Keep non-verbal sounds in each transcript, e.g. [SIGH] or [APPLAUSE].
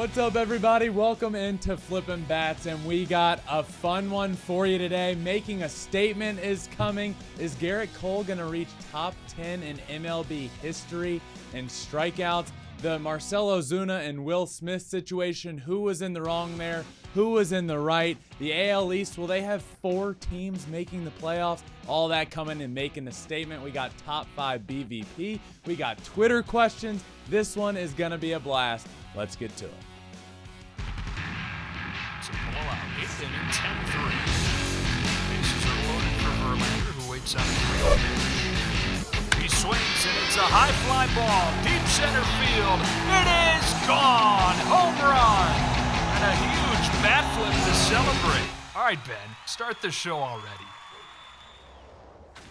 What's up, everybody? Welcome into Flippin' Bats, and we got a fun one for you today. Making a statement is coming. Is Gerrit Cole going to reach top 10 in MLB history in strikeouts? The Marcell Ozuna and Will Smith situation, who was in the wrong there? Who was in the right? The AL East, will they have four teams making the playoffs? All that coming and making a statement. We got top five BVP. We got Twitter questions. This one is going to be a blast. Let's get to it. Eighth inning, 10-3. Bases are loaded for Verlander, who waits on the He swings, and it's a high fly ball. Deep center field. It is gone. Home run. And a huge bat flip to celebrate. All right, Ben, start the show already.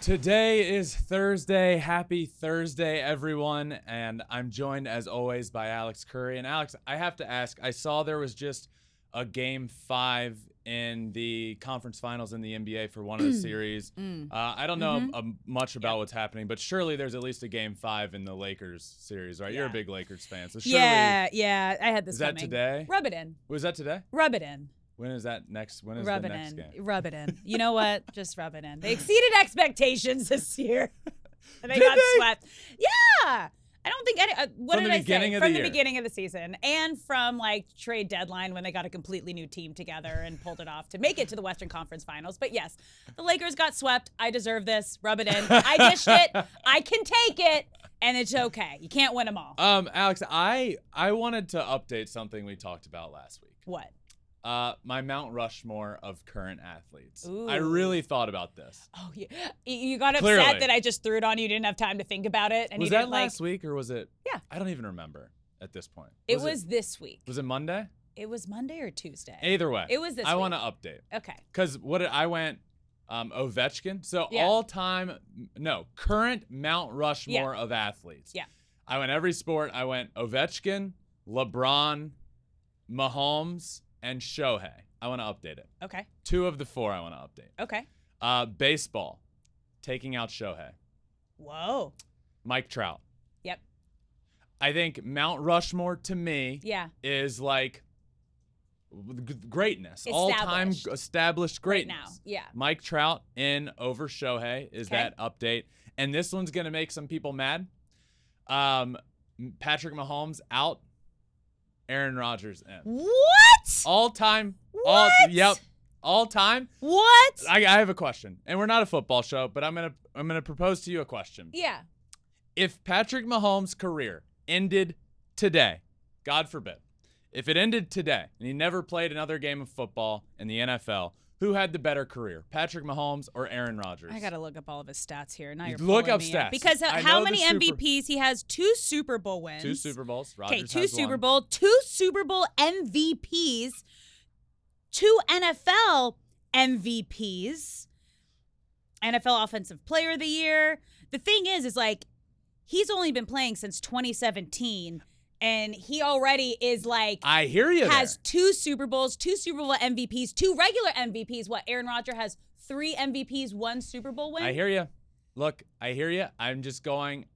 Today is Thursday. Happy Thursday, everyone. And I'm joined, as always, by Alex Curry. And Alex, I have to ask I saw there was just a game five in the conference finals in the NBA for one of the series. Uh, I don't know Mm-hmm. um, much about what's happening, but surely there's at least a game five in the Lakers series, right? You're a big Lakers fan. So surely. Yeah, yeah. I had this Is that today? Rub it in. Was that today? Rub it in. When is that next? When is Rub the it next in. game? Rub it in. You know what? [LAUGHS] Just rub it in. They exceeded expectations this year. [LAUGHS] and they Did got they? swept. Yeah. I don't think any. Uh, what From did I say? from the year. beginning of the season, and from like trade deadline when they got a completely new team together and pulled it off to make it to the Western Conference Finals. But yes, the Lakers got swept. I deserve this. Rub it in. I dished it. I can take it, and it's okay. You can't win them all. Um, Alex, I I wanted to update something we talked about last week. what? Uh, my Mount Rushmore of current athletes. I really thought about this. Oh, yeah. You- got upset Clearly. that I just threw it on you. Didn't have time to think about it, and was you that didn't like. last week or was it? Yeah. I don't even remember at this point. It was this week. Was it Monday? It was Monday or Tuesday. Either way. It was this I week. want to update Okay. because what did, I went. Um, Ovechkin. So Yeah. all time, no, current Mount Rushmore of athletes. Yeah. I went every sport. I went Ovechkin, LeBron, Mahomes, and Shohei. I want to update it. Okay. Two of the four I want to update. Okay. Uh, baseball, taking out Shohei. Whoa. Mike Trout. Yep. I think Mount Rushmore to me Yeah. is like greatness, all time Established. established Right now. Yeah. Mike Trout in over Shohei is Okay. that update. And this one's going to make some people mad. Um, Patrick Mahomes out, Aaron Rodgers in. What? All time. All, What? yep. All time. What? I, I have a question, and we're not a football show, but I'm gonna I'm gonna propose to you a question. yeah. If Patrick Mahomes' career ended today, God forbid, if it ended today and he never played another game of football in the NFL, who had the better career, Patrick Mahomes or Aaron Rodgers? I gotta look up all of his stats here. Now You you're look up me stats. because I how many Super- MVPs? He has two Super Bowl wins. two Super Bowls. Okay, two Super one. Bowl, two Super Bowl MVPs, two NFL MVPs, NFL Offensive Player of the Year. The thing is, is like he's only been playing since 2017, and he already is like I hear you. has there. two Super Bowls, two Super Bowl MVPs, two regular MVPs. What Aaron Rodgers has three MVPs, one Super Bowl win. I hear you. Look, I hear you. I'm just going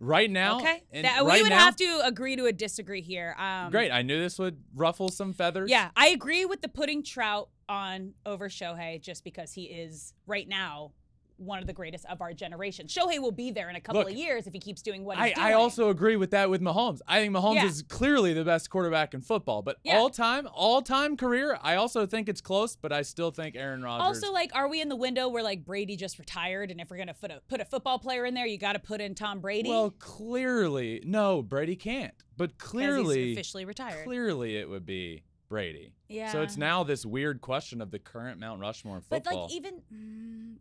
right now. Okay, that, right we would now- have to agree to a disagree here. Um, Great. I knew this would ruffle some feathers. Yeah, I agree with the putting Trout on over Shohei just because he is right now one of the greatest of our generation. Shohei will be there in a couple Look, of years if he keeps doing what I, he's doing. I also agree with that with Mahomes. I think Mahomes Yeah. is clearly the best quarterback in football, but Yeah. all time, all time career, I also think it's close, but I still think Aaron Rodgers. also like, are we in the window where like Brady just retired, and if we're gonna put a put a football player in there, you got to put in Tom Brady? well, clearly, no, Brady can't. But clearly, he's officially retired. clearly it would be Brady. yeah. So it's now this weird question of the current Mount Rushmore in But like even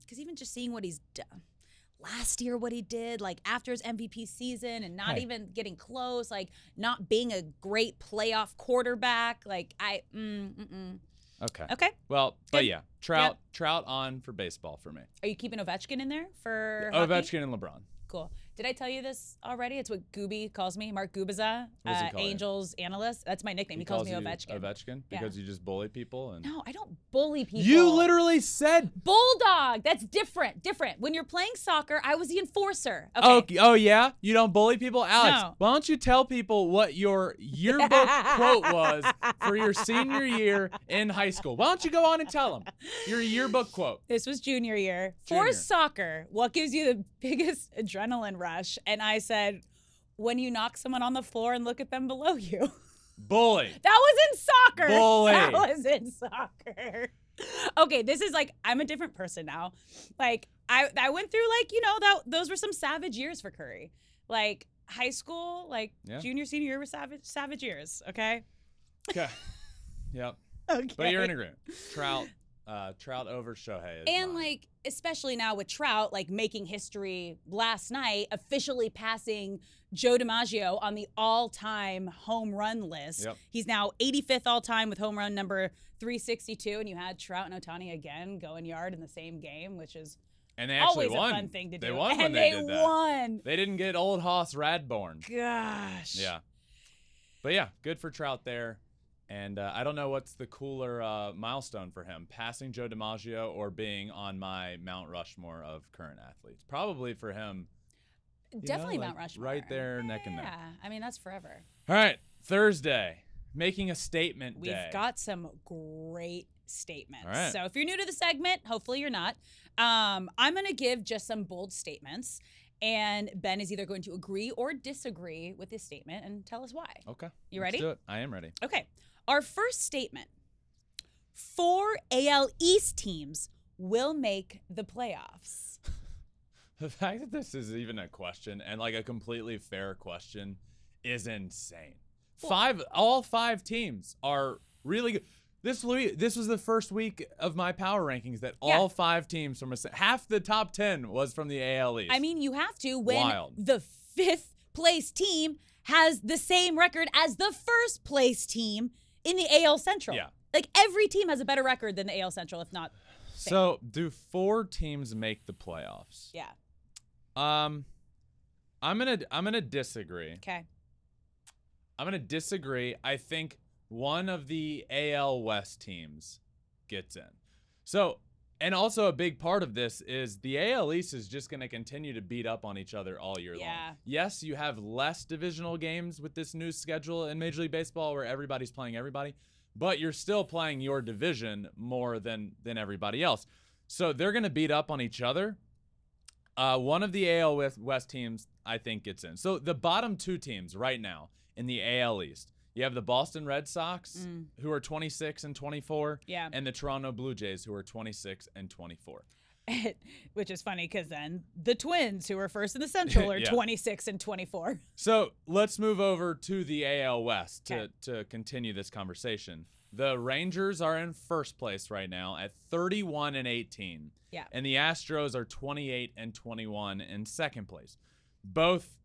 because even just seeing what he's done last year, what he did, like after his MVP season, and not Hey. even getting close, like not being a great playoff quarterback, like I, mm, mm, mm. okay. okay. Well, but yeah, Trout, Trout on for baseball for me. Are you keeping Ovechkin in there for hockey? Ovechkin and LeBron. Cool. Did I tell you this already? It's what Gooby calls me, Mark Gubiza, he uh, call you? Angels analyst. That's my nickname. He, calls, me you Ovechkin. Ovechkin Yeah. because you just bully people and No, I don't bully people. You literally said bulldog. That's different. Different. When you're playing soccer, I was the enforcer. Okay. Oh, oh yeah, you don't bully people, Alex. No. Why don't you tell people what your yearbook [LAUGHS] quote was for your senior year in high school? Why don't you go on and tell them your yearbook quote? This was junior year. Junior. For soccer, what gives you the [LAUGHS] biggest adrenaline rush? And I said, when you knock someone on the floor and look at them below [LAUGHS] you. Bully. That was in soccer. [LAUGHS] Bully. That was in soccer. [LAUGHS] Okay, this is like I'm a different person now. Like I I went through like, you know, that those were some savage years for Curry. Like high school, like Yeah. junior senior year were savage savage years, okay? Okay. Yep. Okay. But you're in agreement. Trout, uh, Trout over Shohei. And mine. like, especially now with Trout, like making history last night, officially passing Joe DiMaggio on the all-time home run list. Yep. He's now 85th all-time with home run number 362, and you had Trout and Ohtani again going yard in the same game, which is and they actually always won. a fun thing to do. They won and when they, they, did that. won. They didn't get old Hoss Radbourn. Gosh. Yeah. But yeah, good for Trout there. And uh, I don't know what's the cooler uh, milestone for him, passing Joe DiMaggio or being on my Mount Rushmore of current athletes. Probably for him. know, Definitely like, Mount Rushmore. right there, neck and neck. Yeah, I mean that's forever. All right, Thursday, making a statement We've day. got some great statements. All right. So if you're new to the segment, hopefully you're not. Um, I'm going to give just some bold statements, and Ben is either going to agree or disagree with this statement and tell us why. okay. You let's ready? do it. I am ready. Okay. Our first statement four AL East teams will make the playoffs. [LAUGHS] The fact that this is even a question and like a completely fair question is insane. Well- Five, all five teams are really good. This Louis, this was the first week of my power rankings that Yeah. all five teams from a half the top ten was from the AL East. I mean, you have to when Wild. the fifth place team has the same record as the first place team in the AL Central. Yeah. Like every team has a better record than the AL Central, if not. so do four teams make the playoffs? Yeah. Um, I'm gonna I'm gonna disagree. Okay. I'm gonna disagree. I think one of the AL West teams gets in. So, and also a big part of this is the AL East is just gonna continue to beat up on each other all year Yeah. long. Yes, you have less divisional games with this new schedule in Major League Baseball where everybody's playing everybody, but you're still playing your division more than than everybody else. So they're gonna beat up on each other. Uh, one of the AL West teams, I think, gets in. So the bottom two teams right now in the AL East, you have the Boston Red Sox, Mm. who are 26 and 24, Yeah. and the Toronto Blue Jays, who are 26 and 24. [LAUGHS] Which is funny because then the Twins, who are first in the Central, [LAUGHS] are Yeah. 26 and 24. So let's move over to the AL West to, Okay. to continue this conversation. The Rangers are in first place right now at 31 and 18. Yeah. And the Astros are 28 and 21 in second place. Both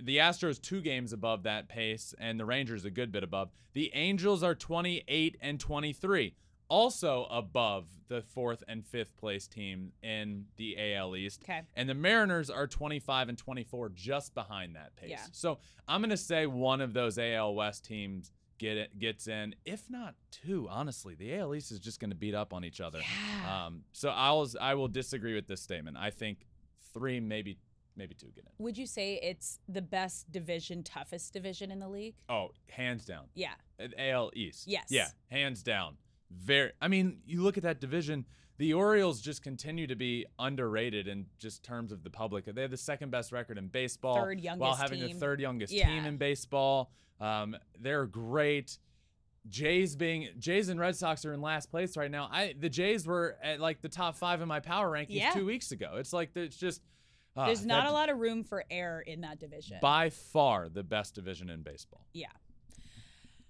the Astros two games above that pace and the Rangers a good bit above. The Angels are 28 and 23, also above the fourth and fifth place team in the AL East. Okay. And the Mariners are 25 and 24, just behind that pace. Yeah. So I'm gonna say one of those AL West teams get it gets in, if not two. Honestly, the AL East is just gonna beat up on each other. Yeah. Um, so I was I will disagree with this statement. I think three, maybe maybe two get in. Would you say it's the best division, toughest division in the league? Oh, hands down. Yeah. AL East. Yes. Yeah, hands down. Very. I mean, you look at that division. The Orioles just continue to be underrated in just terms of the public. They have the second best record in baseball, Third while having team. the third youngest Yeah. team in baseball. Um, they're great. Jays being Jays and Red Sox are in last place right now. I the Jays were at like the top five in my power rankings Yeah. two weeks ago. It's like it's just uh, There's not that- a lot of room for error in that division. By far the best division in baseball. Yeah.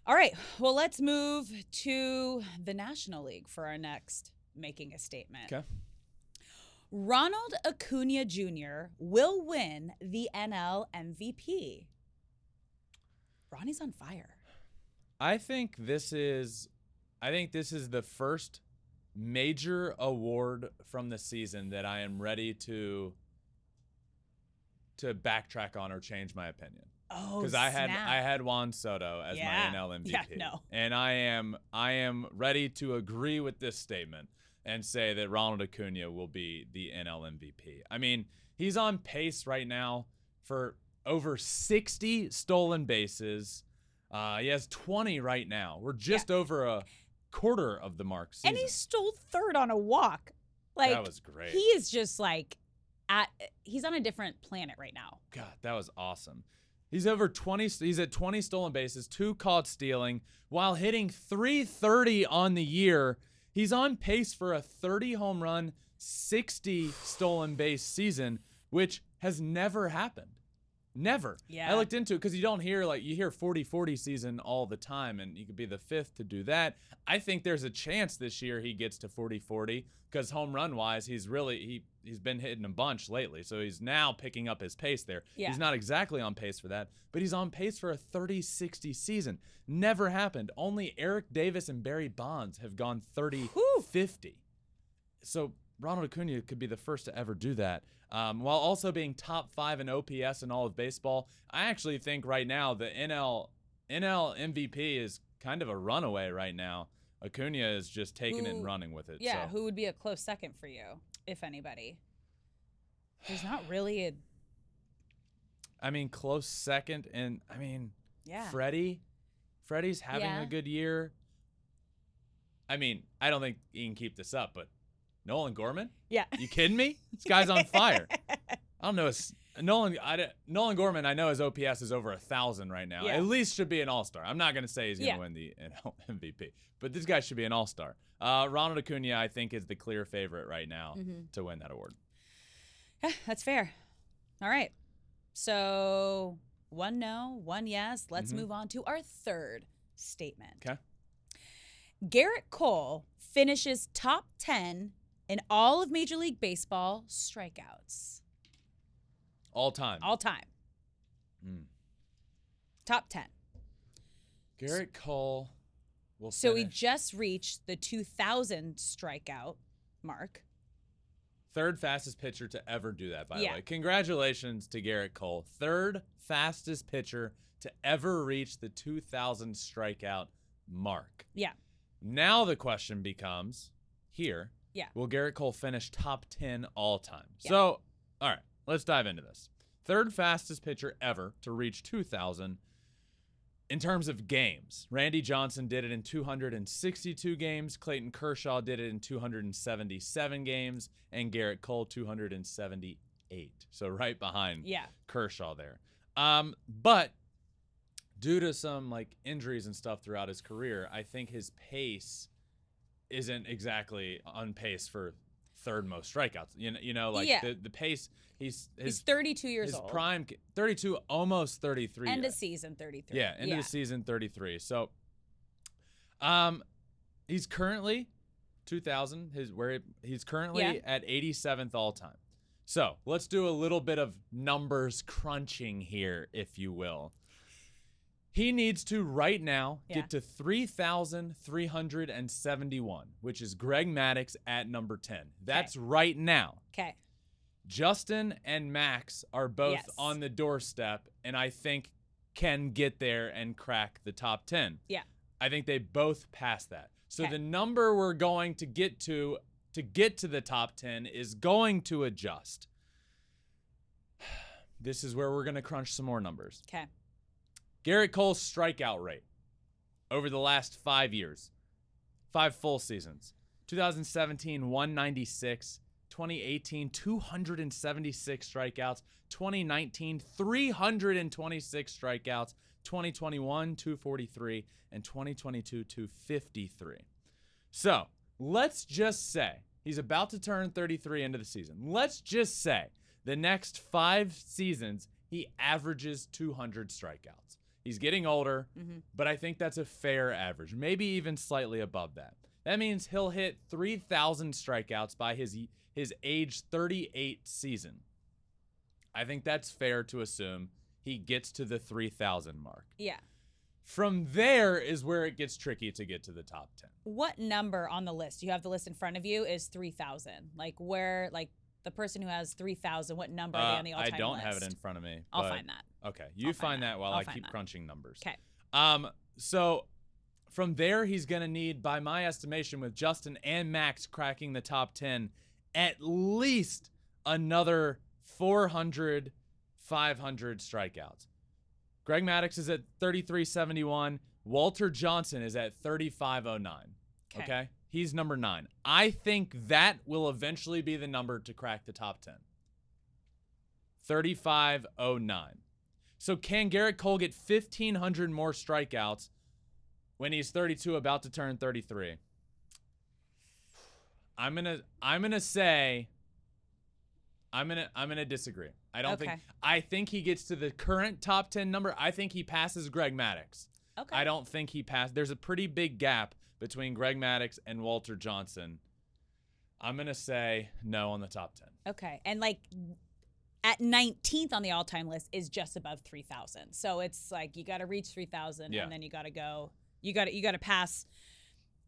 All right. Well, let's move to the National League for our next making a statement. Okay. Ronald Acuna Jr. will win the NL MVP. Ronnie's on fire. I think this is I think this is the first major award from the season that I am ready to to backtrack on or change my opinion Oh, because I had. I had Juan Soto as Yeah. my NL MVP. Yeah, no. And I am I am ready to agree with this statement and say that Ronald Acuna will be the NL MVP. I mean, he's on pace right now for over 60 stolen bases. Uh, he has 20 right now. We're just over a quarter of the mark. Season. and he stole third on a walk. Like that was great. he is just like at he's on a different planet right now. God, that was awesome. He's over 20 he's at 20 stolen bases, two caught stealing while hitting 330 on the year. He's on pace for a 30 home run, 60 stolen base season, which has never happened. Never. Yeah. I looked into it because you don't hear like you hear 40 40 season all the time, and you could be the fifth to do that. I think there's a chance this year he gets to 40 40 because home run wise, he's really he he's been hitting a bunch lately. So he's now picking up his pace there. Yeah. He's not exactly on pace for that, but he's on pace for a 30 60 season. Never happened. Only Eric Davis and Barry Bonds have gone 30-50. So Ronald Acuna could be the first to ever do that. Um, while also being top five in OPS in all of baseball, I actually think right now the NL NL MVP is kind of a runaway right now. Acuna is just taking it and running with it. Yeah, so. who would be a close second for you, if anybody? There's not really a I mean, close second, and I mean, yeah. Freddie, Freddie's having Yeah. a good year. I mean, I don't think he can keep this up, but Nolan Gorman, yeah. you kidding me? This guy's on fire. [LAUGHS] I don't know. Nolan, I, Nolan Gorman, I know his OPS is over a thousand right now. Yeah. At least should be an All Star. I'm not gonna say he's gonna Yeah. win the NL MVP, but this guy should be an All Star. Uh, Ronald Acuna, I think, is the clear favorite right now Mhm. to win that award. Yeah, that's fair. All right. So one no, one yes. Let's Mhm. move on to our third statement. Okay. Gerrit Cole finishes top 10 in all of Major League Baseball strikeouts All time. all time. Mm. Top 10. Gerrit Cole will. So we finish just reached the 2000 strikeout mark. third fastest pitcher to ever do that. By Yeah. the way, congratulations to Gerrit Cole, third fastest pitcher to ever reach the 2,000 strikeout mark. Yeah. Now the question becomes here. Yeah. Will Gerrit Cole finish top 10 all time? Yeah. So, all right, let's dive into this. Third fastest pitcher ever to reach 2,000 in terms of games. Randy Johnson did it in 262 games, Clayton Kershaw did it in 277 games, and Gerrit Cole 278. So right behind Yeah. Kershaw there. Um, but due to some like injuries and stuff throughout his career, I think his pace isn't exactly on pace for third most strikeouts. You know, you know, like Yeah. the, the pace he's He's 32 years his old. prime 32 almost 33 End yet. of season 33. Yeah, end of season 33. So um he's currently 2000 his where he- he's currently Yeah. at 87th all time. So, let's do a little bit of numbers crunching here if you will. He needs to right now Yeah. get to 3,371, which is Greg Maddux at number 10. That's right now. Okay. Justin and Max are both Yes. on the doorstep, and I think can get there and crack the top 10. Yeah. I think they both pass that. So Okay. the number we're going to get to to get to the top 10 is going to adjust. [SIGHS] This is where we're going to crunch some more numbers. Okay. Gerrit Cole's strikeout rate over the last five years, five full seasons 2017, 196. 2018, 276 strikeouts. 2019, 326 strikeouts. 2021, 243. And 2022, 253. So let's just say he's about to turn 33 into the season. Let's just say the next five seasons, he averages 200 strikeouts. He's getting older, Mhm. but I think that's a fair average, maybe even slightly above that. That means he'll hit 3,000 strikeouts by his his age 38 season. I think that's fair to assume he gets to the 3,000 mark. Yeah. From there is where it gets tricky to get to the top 10. What number on the list? You have the list in front of you is 3000. Like where like The person who has 3,000, what number are they Uh, on the all-time i don't list? have it in front of me. I'll find that. Okay, you I'll find find that. while I'll I keep that. crunching numbers. Okay. Um, so from there, he's going to need, by my estimation, with Justin and Max cracking the top 10, at least another 400, 500 strikeouts. Greg Maddux is at 3371. Walter Johnson is at 3509. Okay. Okay. He's number nine. I think that will eventually be the number to crack the top 10. 3509. So can Gerrit Cole get 1,500 more strikeouts when he's 32, about to turn 33? I'm gonna I'm gonna say I'm gonna I'm gonna disagree. I don't think I think he gets to the current top 10 number. I think he passes Greg Maddux. Okay. I don't think he passed. There's a pretty big gap between Greg Maddux and Walter Johnson. I'm gonna say no on the top 10. Okay. And like at 19th on the all-time list is just above 3,000. So it's like you got to reach 3,000 Yeah. and then you got to go you got to you got to pass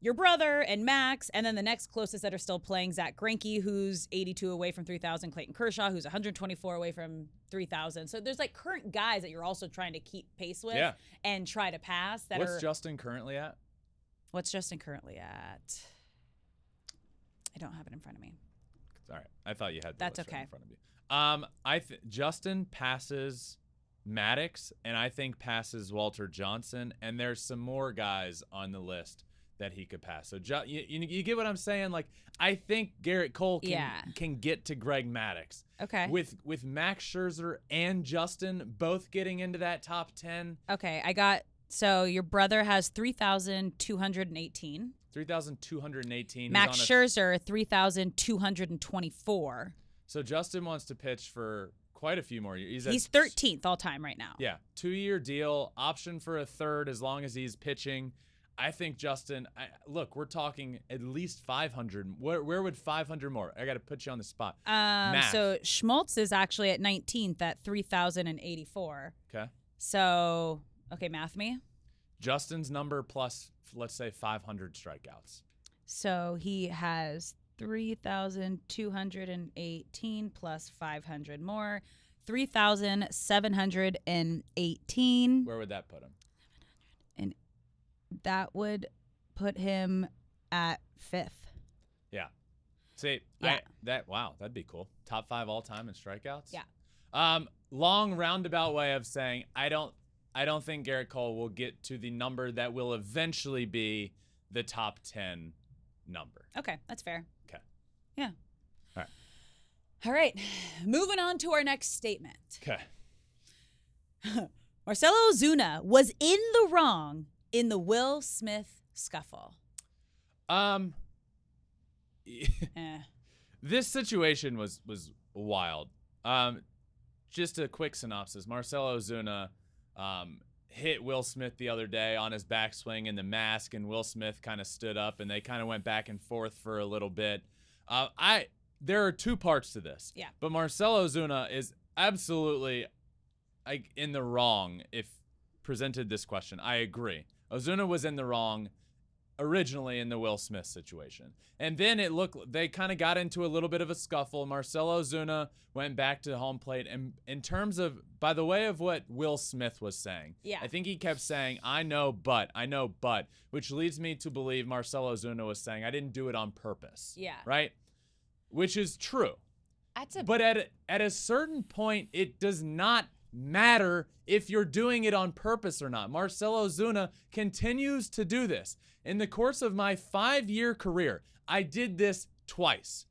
your brother and Max and then the next closest that are still playing Zack Greinke who's 82 away from 3,000, Clayton Kershaw who's 124 away from 3,000. So there's like current guys that you're also trying to keep pace with Yeah. and try to pass that What's are Justin currently at? What's Justin currently at? I don't have it in front of me. All right. I thought you had the That's list right okay. in front of you. Um, I th- Justin passes Maddux, and I think passes Walter Johnson, and there's some more guys on the list that he could pass. So you, you, you get what I'm saying? Like I think Gerrit Cole can Yeah. can get to Greg Maddux Okay. with with Max Scherzer and Justin both getting into that top ten. Okay, I got so your brother has 3,218. 3,218. Max He's on a- Scherzer 3,224. So Justin wants to pitch for quite a few more years. at- He's 13th all time right now. Yeah, two year deal, option for a third as long as he's pitching. I think Justin. I, look, we're talking at least 500. Where, where would 500 more? I got to put you on the spot. Um, Math. so Smoltz is actually at 19th at 3,084. Okay, So, okay, math me. Justin's number plus, let's say 500 strikeouts. So he has 3,218 plus 500 more. 3,718. Where would that put him? And that would put him at fifth. Yeah. See, Yeah. I, that wow, that'd be cool. Top five all time in strikeouts. Yeah. Um, long roundabout way of saying I don't, I don't think Gerrit Cole will get to the number that will eventually be the top ten number. Okay, that's fair. Okay. Yeah. All right. All right. [SIGHS] Moving on to our next statement. Okay. [LAUGHS] Marcell Ozuna was in the wrong in the Will Smith scuffle. Um. [LAUGHS] Eh. this situation was was wild. Um, just a quick synopsis: Marcell Ozuna um, hit Will Smith the other day on his backswing in the mask, and Will Smith kind of stood up, and they kind of went back and forth for a little bit. Uh, I there are two parts to this. Yeah. But Marcell Ozuna is absolutely like in the wrong if presented this question. I agree. Ozuna was in the wrong originally in the Will Smith situation. And then it looked they kind of got into a little bit of a scuffle. Marcell Ozuna went back to home plate and in terms of by the way of what Will Smith was saying. Yeah. I think he kept saying, "I know, but I know, but," which leads me to believe Marcell Ozuna was saying, "I didn't do it on purpose." Yeah. Right? Which is true. That's a But at at a certain point, it does not matter if you're doing it on purpose or not. Marcell Ozuna continues to do this. In the course of my five-year career, I did this twice.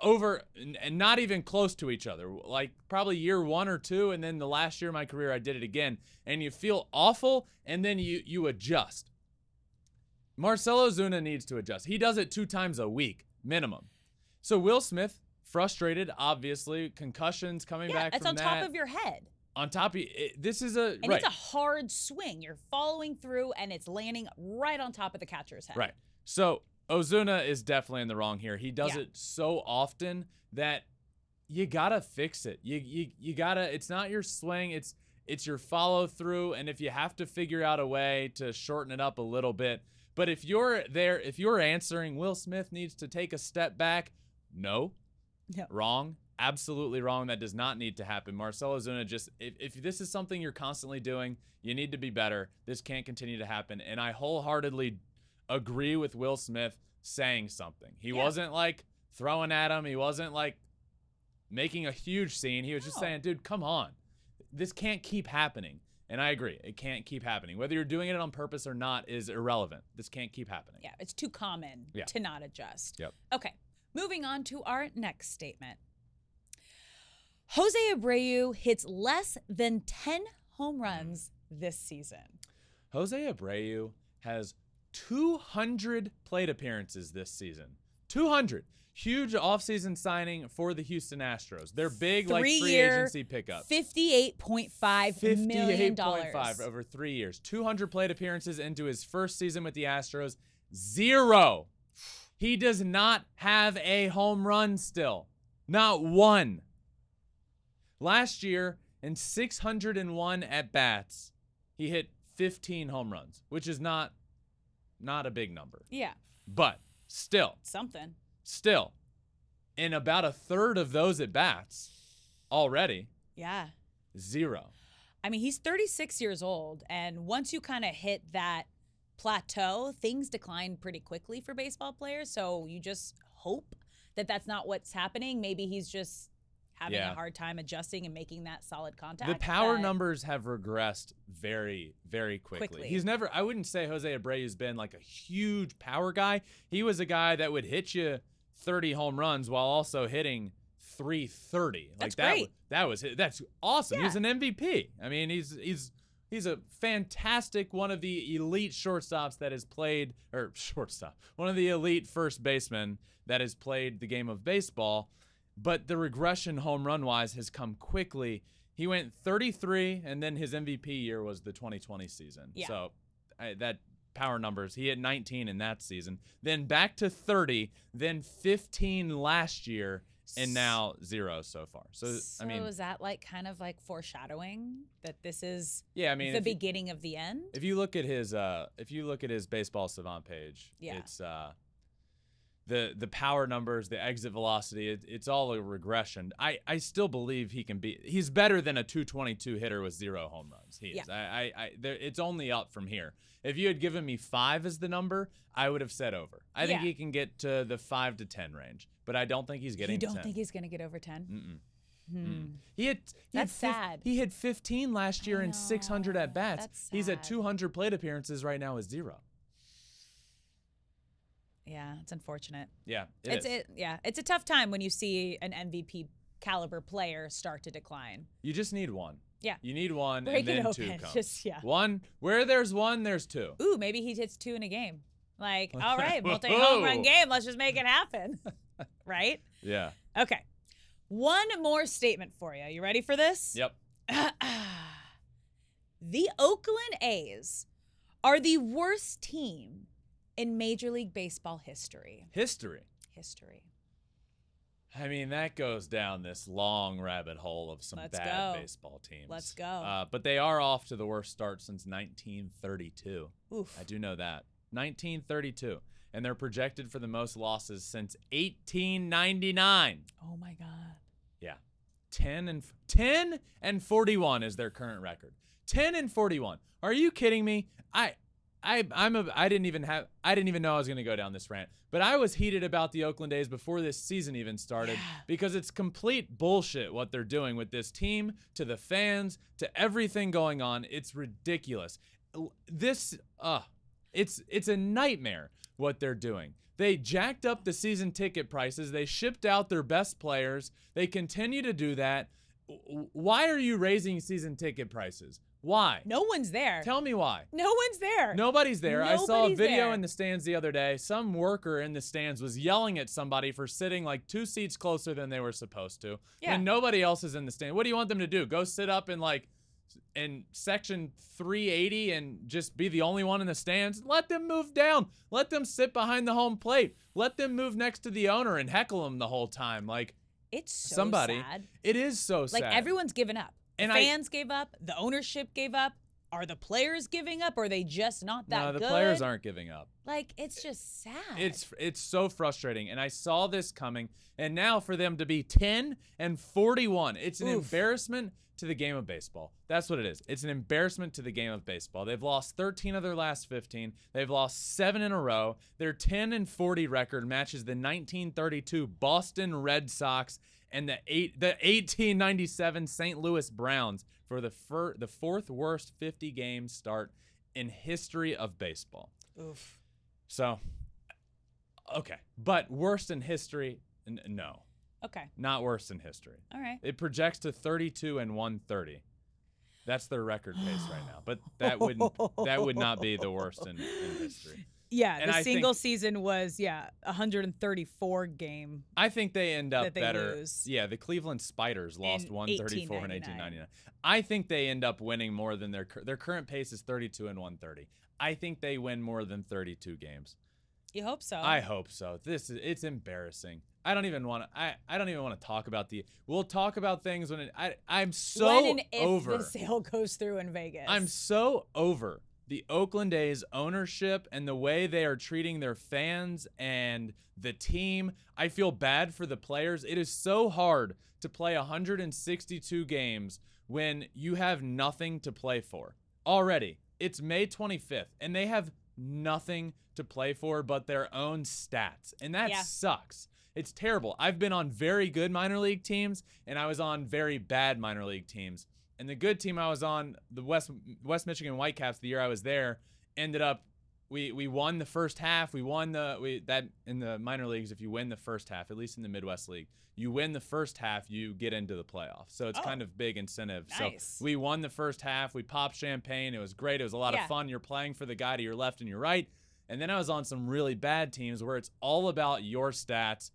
Over and not even close to each other. Like probably year one or two, and then the last year of my career, I did it again. And you feel awful, and then you you adjust. Marcell Ozuna needs to adjust. He does it two times a week minimum. So Will Smith, frustrated, obviously, concussions coming yeah, back that's from on that. top of your head. On top of it, this is a And right, it's a hard swing. You're following through and it's landing right on top of the catcher's head. right. So Ozuna is definitely in the wrong here. He does Yeah. it so often that you gotta fix it. You you you gotta. It's not your swing. It's it's your follow through. And if you have to figure out a way to shorten it up a little bit, but if you're there, if you're answering, Will Smith needs to take a step back. No, No. Wrong. Absolutely wrong. That does not need to happen. Marcell Ozuna just if, if this is something you're constantly doing, you need to be better. This can't continue to happen. And I wholeheartedly agree with Will Smith saying something. He Yeah. wasn't like throwing at him. He wasn't like making a huge scene. He was just No. saying, dude, come on. This can't keep happening. And I agree. It can't keep happening. Whether you're doing it on purpose or not is irrelevant. This can't keep happening. Yeah, it's too common Yeah. to not adjust. Yep. Okay, moving on to our next statement. Jose Abreu hits less than 10 home runs this season. Jose Abreu has 200 plate appearances this season. 200. Huge offseason signing for the Houston Astros. Their big like free Three-year, agency pickup. $58.5 million. 58.5 over 3 years. 200 plate appearances into his first season with the Astros. Zero. He does not have a home run still. Not one. Last year, in 601 at bats, he hit 15 home runs, which is not not a big number. Yeah, But still, something. still, in about a third of those at bats already, Yeah. zero. I mean, he's 36 years old, and once you kind of hit that plateau, things decline pretty quickly for baseball players. So you just hope that that's not what's happening. Maybe he's just having Yeah. a hard time adjusting and making that solid contact. The power but- numbers have regressed very, very quickly. Quickly. He's never, I wouldn't say Jose Abreu's been like a huge power guy. He was a guy that would hit you 30 home runs while also hitting 330. Like That's that, great. that was, that's awesome. He's an MVP. I mean, he's, he's, he's a fantastic one of the elite shortstops that has played, or [LAUGHS] shortstop, one of the elite first basemen that has played the game of baseball but the regression home run wise has come quickly. He went 33, and then his MVP year was the 2020 season. Yeah. So I, that power numbers, he hit 19 in that season, then back to 30, then 15 last year, and now zero so far. So, So I mean, is that like kind of like foreshadowing that this is yeah, I mean, the if you, beginning of the end? if you look at his, uh, if you look at his baseball savant page, Yeah. it's uh, the the power numbers, the exit velocity, it, it's all a regression. I, I still believe he can be. He's better than a 222 hitter with zero home runs. He is. I, I, I there, it's only up from here. If you had given me five as the number, I would have said over. I think Yeah. he can get to the five to ten range, but I don't think he's getting. You don't 10. think he's going to get over 10? Mm-mm. Hmm. He had he That's had sad. He had 15 last year and 600 at bats. He's at 200 plate appearances right now with zero. Yeah, it's unfortunate. Yeah, it it's is. it. Yeah, it's a tough time when you see an MVP caliber player start to decline. You just need one. Yeah. You need one, Break and it then two [LAUGHS] comes. Just yeah. One where there's one, there's two. Ooh, maybe he hits two in a game. Like, [LAUGHS] all right, multi home run game. Let's just make it happen. [LAUGHS] right? Yeah. Okay. One more statement for you. You ready for this? Yep. [CLEARS THROAT] the Oakland A's are the worst team in Major League Baseball history. History. History. I mean, that goes down this long rabbit hole of some Let's bad go. baseball teams. Let's go. Uh, but they are off to the worst start since 1932. Oof. I do know that. 1932. And they're projected for the most losses since 1899. Oh my God. Yeah. 10 and 10 and 41 is their current record. 10 and 41. Are you kidding me? I I I'm a I didn't even have I didn't even know I was going to go down this rant. But I was heated about the Oakland A's before this season even started Yeah. because it's complete bullshit what they're doing with this team, to the fans, to everything going on. It's ridiculous. This uh it's it's a nightmare what they're doing. They jacked up the season ticket prices. They shipped out their best players. They continue to do that. Why are you raising season ticket prices? Why? No one's there. Tell me why. no one's there. Nobody's there. I saw a video there. in the stands the other day. Some worker in the stands was yelling at somebody for sitting like two seats closer than they were supposed to. Yeah. And nobody else is in the stand. What do you want them to do? Go sit up in like in section 380 and just be the only one in the stands? Let them move down. Let them sit behind the home plate. Let them move next to the owner and heckle him the whole time. Like It's so somebody. sad. It is so Like sad. Like everyone's given up. The And I- fans gave up. The ownership gave up. are the players giving up or are they just not that no, the good? players aren't giving up. Like it's just sad. It's it's so frustrating, and I saw this coming. And now for them to be 10 and 41, it's an Oof. embarrassment to the game of baseball. That's what it is. It's an embarrassment to the game of baseball. They've lost 13 of their last 15. They've lost seven in a row. Their 10 and 40 record matches the 1932 Boston Red Sox and the eight the 1897 St. Louis Browns for the fir- the fourth worst 50 game start in history of baseball. Oof. So, okay, but worst in history? N- no, Okay. not worst in history. All right. It projects to 32 and 130. That's their record pace right now, but that wouldn't that would not be the worst in, in history. [LAUGHS] Yeah, And the I think- single season was yeah, 134 game. I think they end up they better. lose. Yeah, the Cleveland Spiders lost In 134 in 1899. 1899. I think they end up winning more than their their current pace is 32 and 130. I think they win more than 32 games. You hope so. I hope so. This is it's embarrassing. I don't even want to. I, I don't even want to talk about the. We'll talk about things when it. I I'm so when and if over. the sale [LAUGHS] goes through in Vegas. I'm so over the Oakland A's ownership and the way they are treating their fans and the team. I feel bad for the players. It is so hard to play 162 games when you have nothing to play for. Already, it's May 25th, and they have nothing to play for but their own stats. And that Yeah. sucks. It's terrible. I've been on very good minor league teams, and I was on very bad minor league teams. And the good team I was on, the West West Michigan Whitecaps, the year I was there, ended up we we won the first half. We won the we that in the minor leagues. If you win the first half, at least in the Midwest League, you win the first half, you get into the playoffs. So it's Oh. kind of big incentive. Nice. So we won the first half. We popped champagne. It was great. It was a lot Yeah. of fun. You're playing for the guy to your left and your right. And then I was on some really bad teams where it's all about your stats.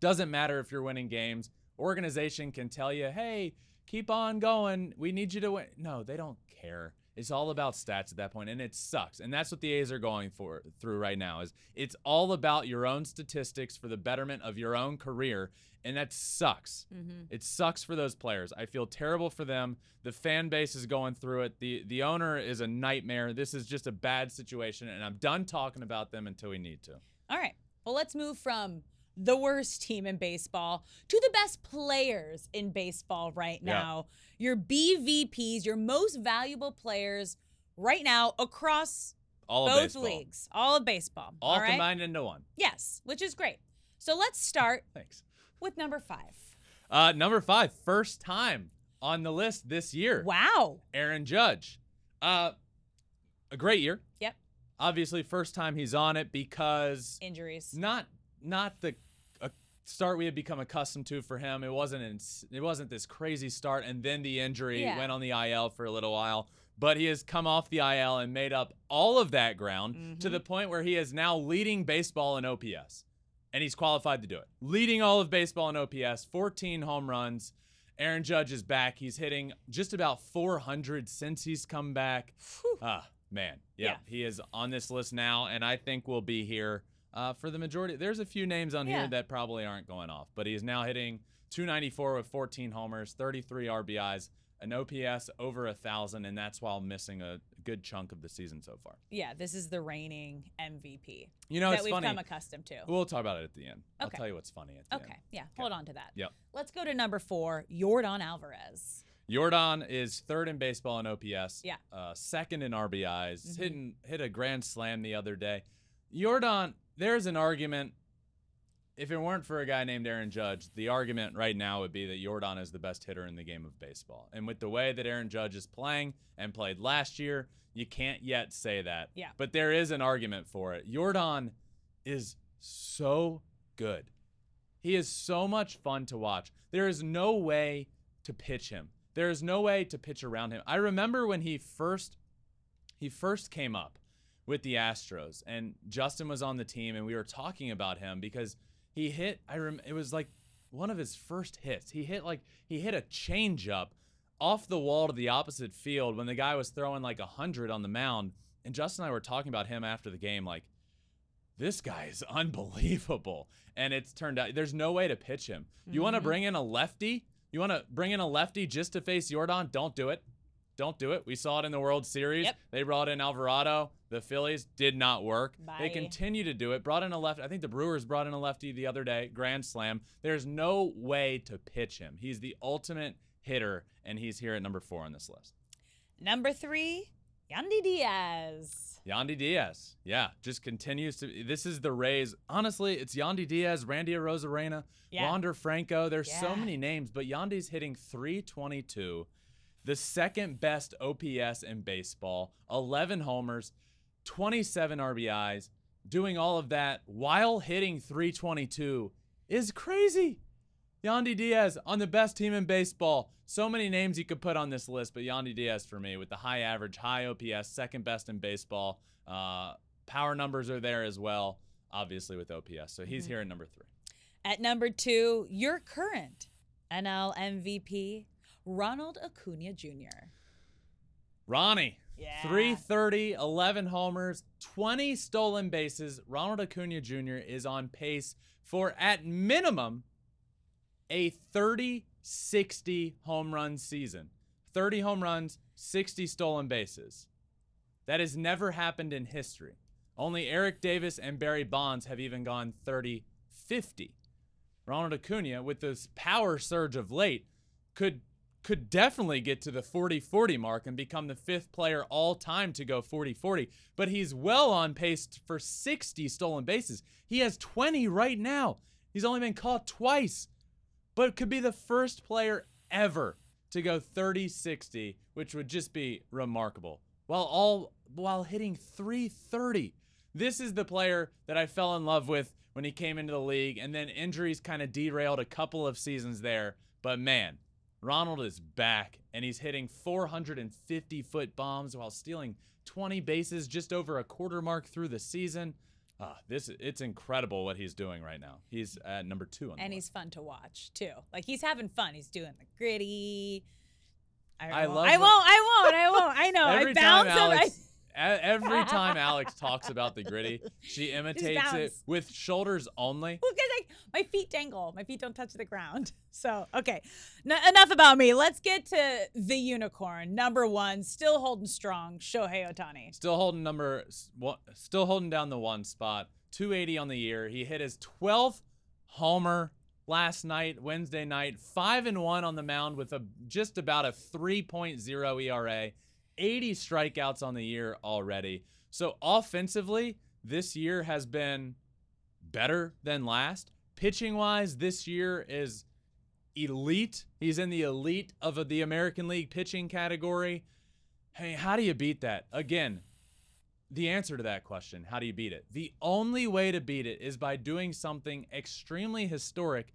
Doesn't matter if you're winning games. Organization can tell you, hey, keep on going. We need you to win. No, they don't care. It's all about stats at that point, and it sucks. And that's what the A's are going for through right now. Is it's all about your own statistics for the betterment of your own career, and that sucks. Mm-hmm. It sucks for those players. I feel terrible for them. The fan base is going through it. The the owner is a nightmare. This is just a bad situation, and I'm done talking about them until we need to. All right. Well, let's move from the worst team in baseball to the best players in baseball right Yeah. now. Your BVPs, your most valuable players right now across All of both baseball. leagues, all of baseball. all right? combined into one. Yes, which is great. So let's start Thanks. with number five. Uh, number five, first time on the list this year. Wow. Aaron Judge. Uh, a great year. Yep. Obviously, first time he's on it because Injuries. not not the start we had become accustomed to for him. It wasn't it wasn't this crazy start, and then the injury Yeah. went on the IL for a little while. But he has come off the IL and made up all of that ground to Mhm. the point where he is now leading baseball in OPS, and he's qualified to do it. Leading all of baseball in OPS, 14 home runs. Aaron Judge is back. He's hitting just about 400 since he's come back. Ah, man. Yeah, Yeah. he is on this list now, and I think we'll be here uh, for the majority. There's a few names on Yeah. here that probably aren't going off, but he is now hitting 294 with 14 homers, 33 RBIs, an OPS over a thousand, and that's while missing a good chunk of the season so far. Yeah, this is the reigning MVP You know, that we've funny. come accustomed to. We'll talk about it at the end. I'll tell you what's funny at the Okay, end. yeah, hold on to that. Yep. Let's go to number four, Yordan Alvarez. Yordan is third in baseball in OPS. Yeah. Uh, second in RBIs. Mhm. Hitting hit a grand slam the other day. Yordan, there's an argument. If it weren't for a guy named Aaron Judge, the argument right now would be that Yordan is the best hitter in the game of baseball. And with the way that Aaron Judge is playing and played last year, you can't yet say that. Yeah. But there is an argument for it. Yordan is so good. He is so much fun to watch. There is no way to pitch him. There is no way to pitch around him. I remember when he first he first came up with the Astros and Justin was on the team and we were talking about him because he hit I rem- it was like one of his first hits. He hit like he hit a changeup off the wall to the opposite field when the guy was throwing like a 100 on the mound and Justin and I were talking about him after the game like this guy is [LAUGHS] unbelievable. And it's turned out there's no way to pitch him. You want to mm-hmm. bring in a lefty? You want to bring in a lefty just to face Yordan? Don't do it. Don't do it. We saw it in the World Series. Yep. They brought in Alvarado. The Phillies did not work. They continue to do it. Brought in a left. I think the Brewers brought in a lefty the other day. Grand slam. There's no way to pitch him. He's the ultimate hitter, and he's here at number four on this list. Number three, Yandy Diaz. Yandy Diaz. Yeah, just continues to. This is the Rays. Honestly, it's Yandy Diaz, Randy Arozarena, Yeah. Wander Franco. There's so many names, but Yandy's hitting 322, the second best OPS in baseball, 11 homers, 27 RBIs. Doing all of that while hitting 322 is crazy. Yandy Diaz on the best team in baseball. So many names you could put on this list, but Yandy Diaz for me with the high average, high OPS, second best in baseball. Uh, power numbers are there as well, obviously with OPS. So he's here at number three. At number two, your current NL MVP, Ronald Acuna Jr. Ronnie. Yeah. 330, 11 homers, 20 stolen bases. Ronald Acuna Jr. is on pace for, at minimum, a 30 60 home run season. 30 home runs, 60 stolen bases. That has never happened in history. Only Eric Davis and Barry Bonds have even gone 30 50. Ronald Acuna, with this power surge of late, could could definitely get to the 40-40 mark and become the fifth player all time to go 40-40, but he's well on pace for 60 stolen bases. He has 20 right now. He's only been caught twice, but could be the first player ever to go 30-60, which would just be remarkable. While all while hitting 330. This is the player that I fell in love with when he came into the league, and then injuries kind of derailed a couple of seasons there. But man, Ronald is back, and he's hitting 450 foot bombs while stealing 20 bases just over a quarter mark through the season. Ah, this it's incredible what he's doing right now. He's at number two on the And he's fun to watch too. Like he's having fun. He's doing the gritty. I won't- love I won't. I won't. I won't. I know. [LAUGHS] Every I time bounce him. I- Alex, every [LAUGHS] time Alex talks about the gritty, she imitates it with shoulders only. Well, because my feet dangle, my feet don't touch the ground. [LAUGHS] So okay, N- enough about me. Let's get to the unicorn, number one, still holding strong, Shohei Ohtani. Still holding number, still holding down the one spot. 280 on the year. He hit his 12th homer last night, Wednesday night. Five and one on the mound with a just about a 3.0 ERA. 80 strikeouts on the year already. So offensively, this year has been better than last. Pitching wise, this year is elite. He's in the elite of the American League pitching category. Hey, how do you beat that? Again, the answer to that question, how do you beat it? The only way to beat it is by doing something extremely historic.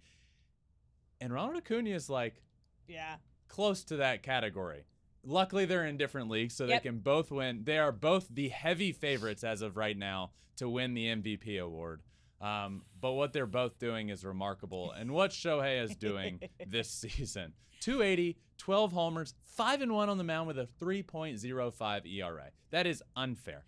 And Ronald Acuna is like Yeah. close to that category. Luckily, they're in different leagues, so Yep. they can both win. They are both the heavy favorites as of right now to win the MVP award. Um, but what they're both doing is remarkable. And what Shohei is doing [LAUGHS] this season 280, 12 homers, 5 and 1 on the mound with a 3.05 ERA. That is unfair.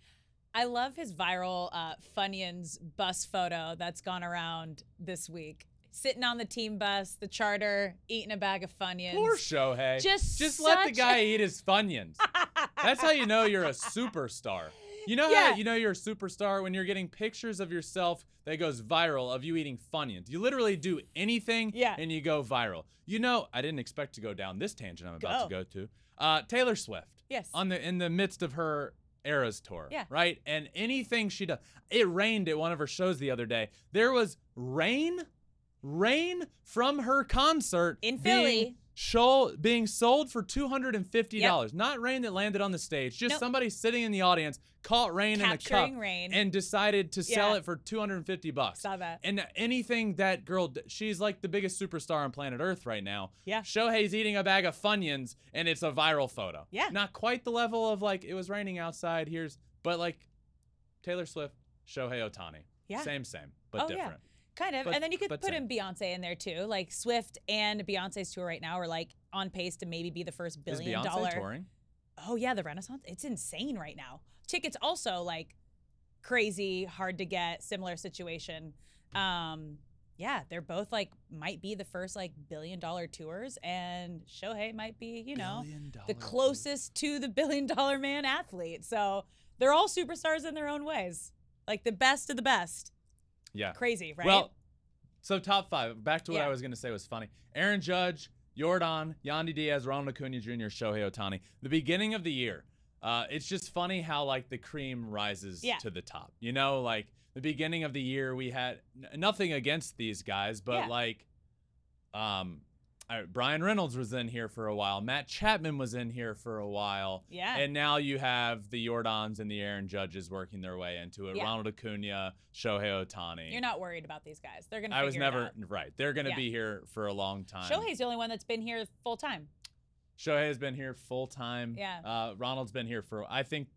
I love his viral uh, Funyuns bus photo that's gone around this week. Sitting on the team bus, the charter, eating a bag of Funyuns. Poor Shohei. Just just let the guy a- eat his Funyuns. That's how you know you're a superstar. You know Yeah. how you know you're a superstar when you're getting pictures of yourself that goes viral of you eating Funyuns. You literally do anything Yeah. and you go viral. You know, I didn't expect to go down this tangent I'm about to Go. go to. Uh, Taylor Swift. Yes. On the in the midst of her Eras tour. Yeah. Right? And anything she does. It rained at one of her shows the other day. There was rain, rain from her concert In being Philly. show being sold for two hundred and fifty dollars. Not rain that landed on the stage, just Nope. somebody sitting in the audience caught rain in a cup rain. and decided to sell it for two hundred and fifty bucks. Saw that. And anything that girl, she's like the biggest superstar on planet Earth right now. Yeah. Shohei's eating a bag of Funyuns and it's a viral photo. Yeah. Not quite the level of like it was raining outside. Here's, but like Taylor Swift, Shohei Ohtani. Yeah. Same, same, but Oh, yeah. Kind of. But- and then you could put in Beyonce in there too. Like Swift and Beyonce's tour right now are like on pace to maybe be the first Is billion Beyonce dollar. touring? Oh yeah, the Renaissance. It's insane right now. Tickets also like crazy, hard to get, similar situation. Um yeah, they're both like might be the first like billion dollar tours, and Shohei might be, you know, the closest to the billion dollar man athlete. So they're all superstars in their own ways, like the best of the best. Yeah. Crazy, right? Well, so top five. Back to what Yeah. I was going to say was funny. Aaron Judge, Yordan, Yandy Diaz, Ronald Acuna Jr., Shohei Ohtani. The beginning of the year, uh, it's just funny how like the cream rises Yeah. to the top. You know, like the beginning of the year, we had n- nothing against these guys, but Yeah. like, um, Bryan Reynolds was in here for a while. Matt Chapman was in here for a while. Yeah. And now you have the Yordans and the Aaron Judges working their way into it. Yeah. Ronald Acuna, Shohei Ohtani. You're not worried about these guys. They're gonna. I was never right. They're going to Yeah. be here for a long time. Shohei's the only one that's been here full time. Shohei has been here full time. Yeah. Uh, Ronald's been here for. I think.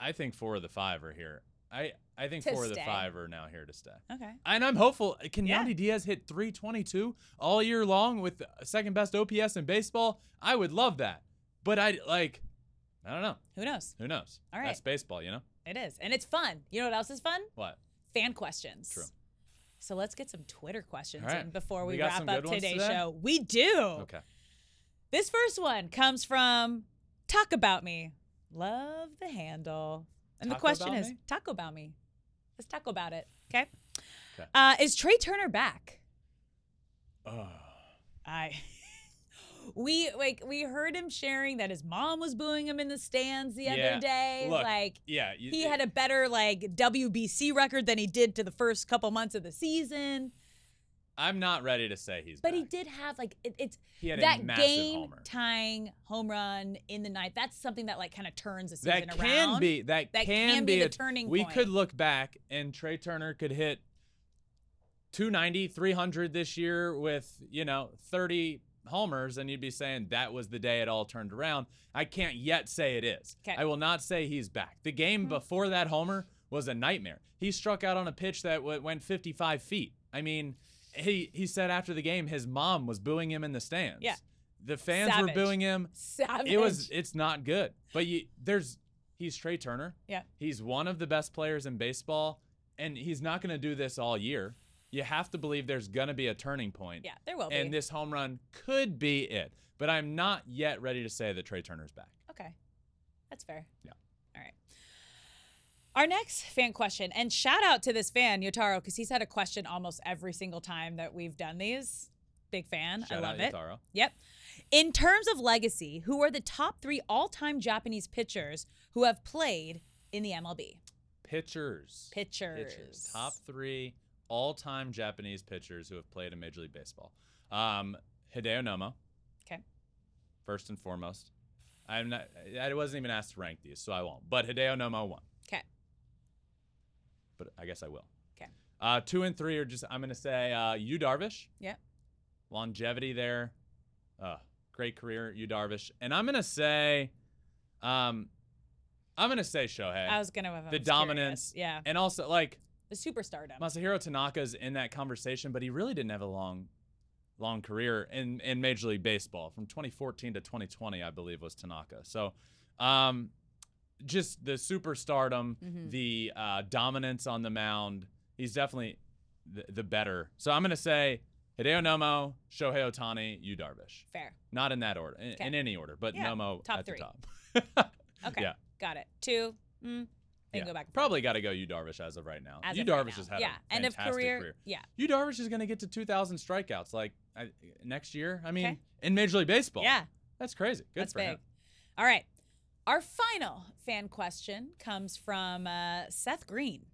I think four of the five are here. I I think To four of the stay. five are now here to stay. Okay. And I'm hopeful. Can Yeah. Yandy Diaz hit 322 all year long with second best OPS in baseball? I would love that. But I like. I don't know. Who knows? Who knows? All right. That's baseball, you know. It is, and it's fun. You know what else is fun? What? Fan questions. True. So let's get some Twitter questions right. in before we, We wrap up today's today? show. We do. Okay. This first one comes from Talk About Me. Love the handle. And the question is Me? Talk About Me. Let's talk about it. Okay. Okay. Uh, is Trea Turner back? Oh. I. [LAUGHS] We like we heard him sharing that his mom was booing him in the stands the Yeah. other day. Look, like Yeah. you- he had a better like WBC record than he did to the first couple months of the season. I'm not ready to say he's. Back. But he did have like it, it's He had that massive game homer. tying home run in the ninth. That's something that like kind of turns the season that can around. be that, That can, can be the a- turning we point. could look back and Trea Turner could hit 290 300 this year with you know 30 homers and you'd be saying that was the day it all turned around i can't yet say it is 'Kay. i will not say he's back the game Mhm. before that homer was a nightmare he struck out on a pitch that w- went 55 feet i mean he he said after the game his mom was booing him in the stands Yeah. the fans were booing him Savage. it was it's not good but you there's he's trea turner Yeah. he's one of the best players in baseball and he's not going to do this all year you have to believe there's going to be a turning point Yeah, there will be. and this home run could be it but i'm not yet ready to say that trea turner's back Okay. That's fair. Yeah. All. Our next fan question, and shout out to this fan, Yotaro, because he's had a question almost every single time that we've done these. Big fan. Shout I love out it. Yotaro. Yep. In terms of legacy, who are the top three all time Japanese pitchers who have played in the MLB? pitchers Pitchers. pitchers top three all-time japanese pitchers who have played in major league baseball um, hideo nomo Okay. first and foremost i'm not i wasn't even asked to rank these so i won't but hideo nomo won. But I guess I will. 'Kay. Uh, two and three are just I'm gonna say uh, Yu Darvish. Yep. Longevity there. Uh, great career, Yu Darvish, and I'm gonna say, um, I'm gonna say Shohei. I was gonna have the dominance, Yeah. and also like The superstardom. Masahiro Tanaka's in that conversation, but he really didn't have a long, long career in in Major League Baseball from 2014 to 2020, I believe, was Tanaka. So, um, just the superstardom, Mhm. the uh, dominance on the mound. He's definitely the, the better. So I'm gonna say Hideo Nomo, Shohei Ohtani, Yu Darvish. Fair. Not in that order, in, in any order, but Yeah, Nomo top at three. the top. [LAUGHS] Okay. Yeah. Got it. Two. Mm. Yeah. go back. Probably got to go Yu Darvish as of right now. As Yu of right has had yeah. a End of fantastic career. career. Yeah. Yu Darvish is going to get to 2,000 strikeouts like I, next year. I mean, Okay. in Major League Baseball. Yeah. That's crazy. Good That's for big. him. All right. Our final fan question comes from uh, Seth Green.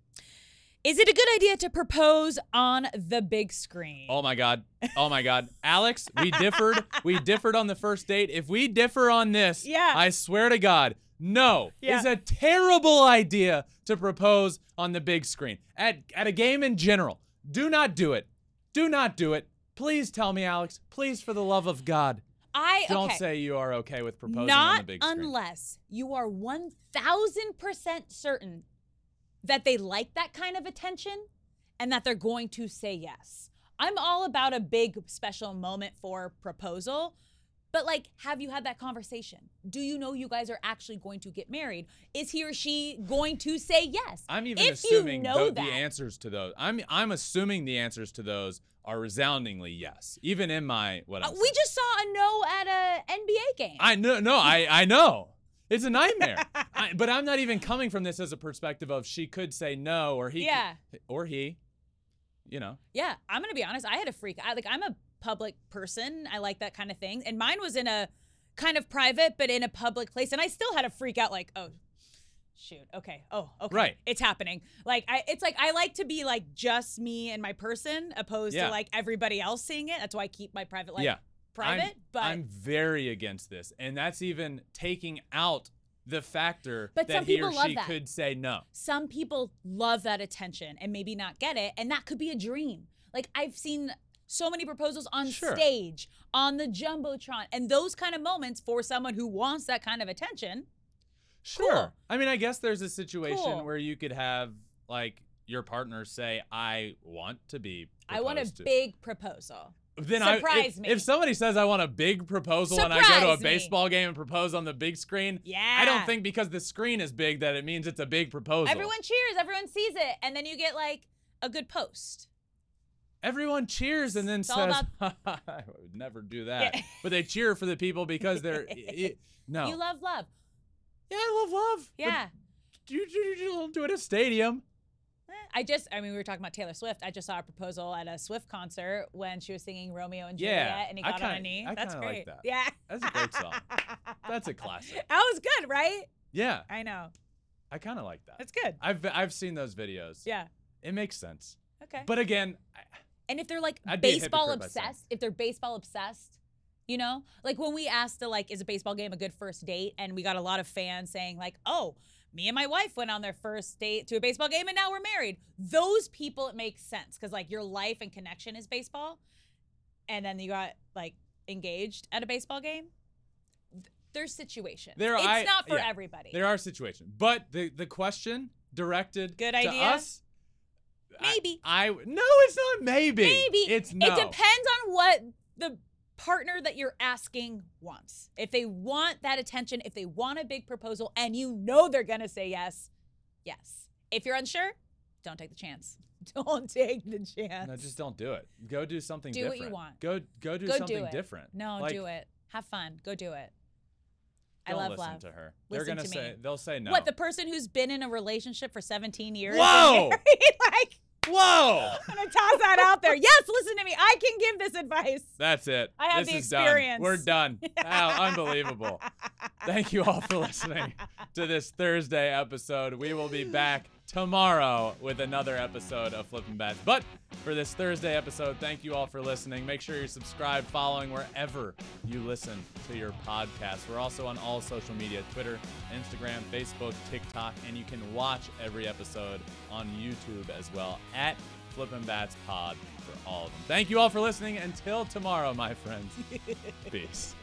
Is it a good idea to propose on the big screen? Oh my God. Oh my God. Alex, we differed. We differed on the first date. If we differ on this, Yeah. I swear to God, no. Yeah. It's a terrible idea to propose on the big screen. At at a game in general. Do not do it. Do not do it. Please tell me, Alex. Please, for the love of God. I Don't okay. say you are okay with proposing on the big screen. unless you are 1000% certain that they like that kind of attention and that they're going to say yes. I'm all about a big special moment for proposal, But like, have you had that conversation? Do you know you guys are actually going to get married? Is he or she going to say yes? I'm even if you assuming know tho- the that- answers to those. I'm I'm assuming the answers to those are resoundingly yes. Even in my what Uh, we just saw a no at a NBA game. I know, no, I, I know. It's a nightmare. [LAUGHS] I, but I'm not even coming from this as a perspective of she could say no or he, could- Yeah. or he, you know. Yeah, I'm gonna be honest. I had a freak. I like I'm a public person. I like that kind of thing. And mine was in a kind of private, but in a public place. And I still had a freak out. Like, oh, shoot. Okay. Oh, okay. Right. It's happening. Like, I. It's like I like to be like just me and my person, opposed Yeah. to like everybody else seeing it. That's why I keep my private life yeah. private. I'm, but I'm very against this, and that's even taking out the factor But that he or she could say no. some people love that attention and maybe not get it and that could be a dream like i've seen so many proposals on Sure. stage on the jumbotron and those kind of moments for someone who wants that kind of attention Sure. Cool. I mean, I guess there's a situation Cool. where you could have like your partner say, "I want to be." i want a to." big proposal Then I, surprise if, me. if somebody says I want a big proposal and I go to a Surprise me. baseball game and propose on the big screen, yeah I don't think because the screen is big that it means it's a big proposal. everyone cheers everyone sees it and then you get like a good post Everyone cheers and then It's says, [LAUGHS] "I would never do that." Yeah. But they cheer for the people because they're [LAUGHS] i- i- no. you love love yeah, I love love. yeah You, you, you don't do it at a stadium. Eh, I just, I mean, we were talking about Taylor Swift. I just saw a proposal at a Swift concert when she was singing Romeo and Yeah, Juliet, and he got on a knee. I That's kinda like great. that. Yeah, That's a great song. [LAUGHS] That's a classic. That was good, right? Yeah, I know. I kind of like that. That's good. I've I've seen those videos. Yeah. It makes sense. Okay. But again, I, and if they're like I'd baseball hypocrite by saying- obsessed, if they're baseball obsessed, you know, like when we asked the like, is a baseball game a good first date? And we got a lot of fans saying like, oh, me and my wife went on their first date to a baseball game and now we're married. Those people, it makes sense because like your life and connection is baseball, and then you got like engaged at a baseball game. There's situations. There- it's I- not for yeah. everybody. there are situations. But the the question directed Good idea. to us. I- Maybe. I, no, it's not maybe. Maybe it's no. It depends on what the partner that you're asking wants. If they want that attention, if they want a big proposal, and you know they're gonna say yes, yes. If you're unsure, don't take the chance. [LAUGHS] Don't take the chance. No, just don't do it. Go do something Do what different. you want. Go go do Go something it. different. No, Like, do it. Have fun. Go do it. I love listen love. to her. They're gonna to say me. they'll say no. What the person who's been in a relationship for 17 years? Whoa! [LAUGHS] like Whoa! I'm gonna toss that out there. Yes, listen to me. I can give this advice. That's it. I have this the is done. experience. We're done. [LAUGHS] Wow, unbelievable. Thank you all for listening to this Thursday episode. We will be back tomorrow with another episode of Flippin' Bats. But for this Thursday episode, thank you all for listening. Make sure you're subscribed, following wherever you listen to your podcast. We're also on all social media Twitter, Instagram, Facebook, TikTok, and you can watch every episode on YouTube as well at Flippin' Bats Pod for all of them. Thank you all for listening. Until tomorrow, my friends. [LAUGHS] Peace.